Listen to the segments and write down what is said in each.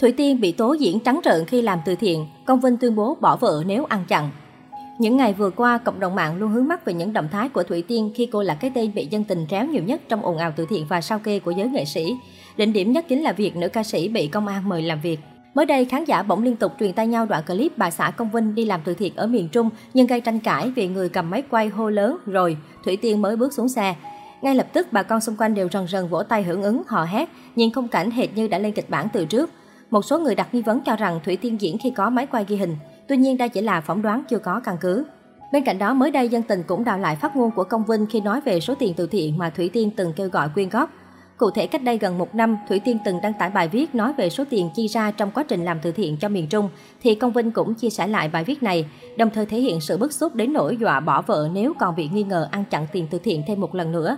Thủy Tiên bị tố diễn trắng trợn khi làm từ thiện, Công Vinh tuyên bố bỏ vợ nếu ăn chặn. Những ngày vừa qua, cộng đồng mạng luôn hướng mắt về những động thái của Thủy Tiên khi cô là cái tên bị dân tình tréo nhiều nhất trong ồn ào từ thiện và sao kê của giới nghệ sĩ. Đỉnh điểm nhất chính là việc nữ ca sĩ bị công an mời làm việc. Mới đây, khán giả bỗng liên tục truyền tay nhau đoạn clip bà xã Công Vinh đi làm từ thiện ở miền Trung nhưng gây tranh cãi vì người cầm máy quay hô lớn rồi Thủy Tiên mới bước xuống xe. Ngay lập tức, bà con xung quanh đều rần rần vỗ tay hưởng ứng, hò hét, nhìn khung cảnh hệt như đã lên kịch bản từ trước. Một số người đặt nghi vấn cho rằng Thủy Tiên diễn khi có máy quay ghi hình, tuy nhiên đây chỉ là phỏng đoán chưa có căn cứ. Bên cạnh đó, mới đây dân tình cũng đào lại phát ngôn của Công Vinh khi nói về số tiền từ thiện mà Thủy Tiên từng kêu gọi quyên góp. Cụ thể cách đây gần một năm, Thủy Tiên từng đăng tải bài viết nói về số tiền chi ra trong quá trình làm từ thiện cho miền Trung, thì Công Vinh cũng chia sẻ lại bài viết này, đồng thời thể hiện sự bức xúc đến nỗi dọa bỏ vợ nếu còn bị nghi ngờ ăn chặn tiền từ thiện thêm một lần nữa.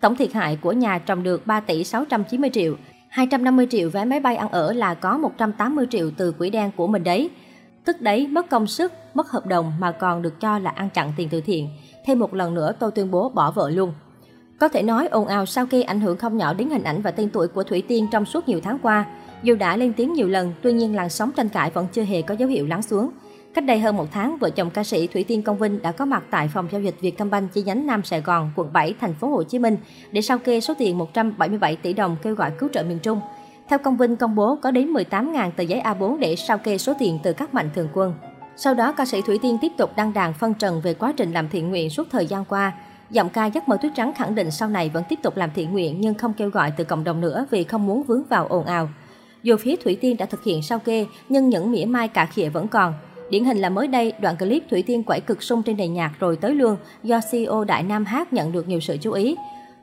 Tổng thiệt hại của nhà trồng được 3 tỷ 690 triệu, 250 triệu vé máy bay ăn ở là có 180 triệu từ quỹ đen của mình đấy. Tức đấy, mất công sức, mất hợp đồng mà còn được cho là ăn chặn tiền từ thiện. Thêm một lần nữa tôi tuyên bố bỏ vợ luôn. Có thể nói ồn ào sau khi ảnh hưởng không nhỏ đến hình ảnh và tên tuổi của Thủy Tiên trong suốt nhiều tháng qua. Dù đã lên tiếng nhiều lần, tuy nhiên làn sóng tranh cãi vẫn chưa hề có dấu hiệu lắng xuống. Cách đây hơn một tháng, vợ chồng ca sĩ Thủy Tiên Công Vinh đã có mặt tại phòng giao dịch Vietcombank chi nhánh Nam Sài Gòn, quận 7, thành phố Hồ Chí Minh để sao kê số tiền 177 tỷ đồng kêu gọi cứu trợ miền Trung. Theo Công Vinh công bố có đến 18.000 tờ giấy A4 để sao kê số tiền từ các mạnh thường quân. Sau đó, ca sĩ Thủy Tiên tiếp tục đăng đàn phân trần về quá trình làm thiện nguyện suốt thời gian qua. Giọng ca Giấc mơ tuyết trắng khẳng định sau này vẫn tiếp tục làm thiện nguyện nhưng không kêu gọi từ cộng đồng nữa vì không muốn vướng vào ồn ào. Dù phía Thủy Tiên đã thực hiện sao kê, nhưng những mỉa mai cả khịa vẫn còn. Điển hình là mới đây, đoạn clip Thủy Tiên quẩy cực sung trên nền nhạc rồi tới lương do CEO Đại Nam hát nhận được nhiều sự chú ý.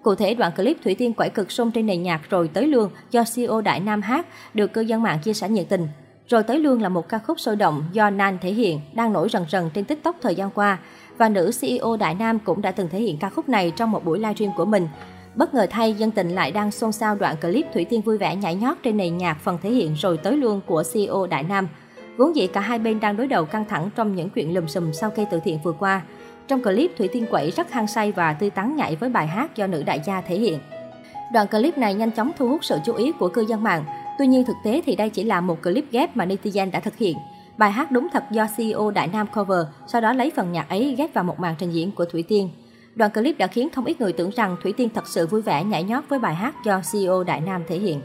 Cụ thể, đoạn clip Thủy Tiên quẩy cực sung trên nền nhạc rồi tới lương do CEO Đại Nam hát được cư dân mạng chia sẻ nhiệt tình. Rồi tới lương là một ca khúc sôi động do Nan thể hiện, đang nổi rần rần trên TikTok thời gian qua. Và nữ CEO Đại Nam cũng đã từng thể hiện ca khúc này trong một buổi livestream của mình. Bất ngờ thay, dân tình lại đang xôn xao đoạn clip Thủy Tiên vui vẻ nhảy nhót trên nền nhạc phần thể hiện rồi tới lương của CEO Đại Nam. Vốn dĩ cả hai bên đang đối đầu căng thẳng trong những chuyện lùm xùm sau cây từ thiện vừa qua. Trong clip, Thủy Tiên Quẩy rất hăng say và tươi tắn nhảy với bài hát do nữ đại gia thể hiện. Đoạn clip này nhanh chóng thu hút sự chú ý của cư dân mạng. Tuy nhiên thực tế thì đây chỉ là một clip ghép mà netizen đã thực hiện. Bài hát đúng thật do CEO Đại Nam cover, sau đó lấy phần nhạc ấy ghép vào một màn trình diễn của Thủy Tiên. Đoạn clip đã khiến không ít người tưởng rằng Thủy Tiên thật sự vui vẻ nhảy nhót với bài hát do CEO Đại Nam thể hiện.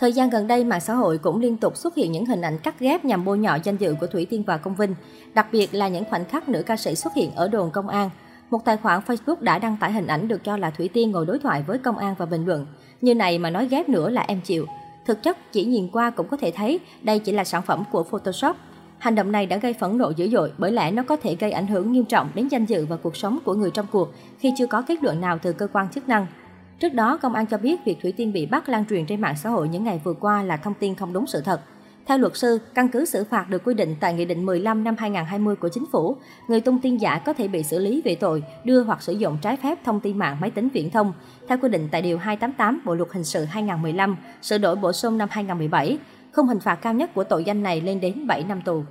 Thời gian gần đây, mạng xã hội cũng liên tục xuất hiện những hình ảnh cắt ghép nhằm bôi nhọ danh dự của Thủy Tiên và Công Vinh, đặc biệt là những khoảnh khắc nữ ca sĩ xuất hiện ở đồn công an. Một tài khoản Facebook đã đăng tải hình ảnh được cho là Thủy Tiên ngồi đối thoại với công an và bình luận. Như này mà nói ghép nữa là em chịu. Thực chất, chỉ nhìn qua cũng có thể thấy đây chỉ là sản phẩm của Photoshop. Hành động này đã gây phẫn nộ dữ dội bởi lẽ nó có thể gây ảnh hưởng nghiêm trọng đến danh dự và cuộc sống của người trong cuộc khi chưa có kết luận nào từ cơ quan chức năng. Trước đó, công an cho biết việc Thủy Tiên bị bắt lan truyền trên mạng xã hội những ngày vừa qua là thông tin không đúng sự thật. Theo luật sư, căn cứ xử phạt được quy định tại Nghị định 15 năm 2020 của Chính phủ, người tung tin giả có thể bị xử lý về tội đưa hoặc sử dụng trái phép thông tin mạng máy tính viễn thông, theo quy định tại Điều 288 Bộ Luật Hình sự 2015, sửa đổi bổ sung năm 2017. Không hình phạt cao nhất của tội danh này lên đến 7 năm tù.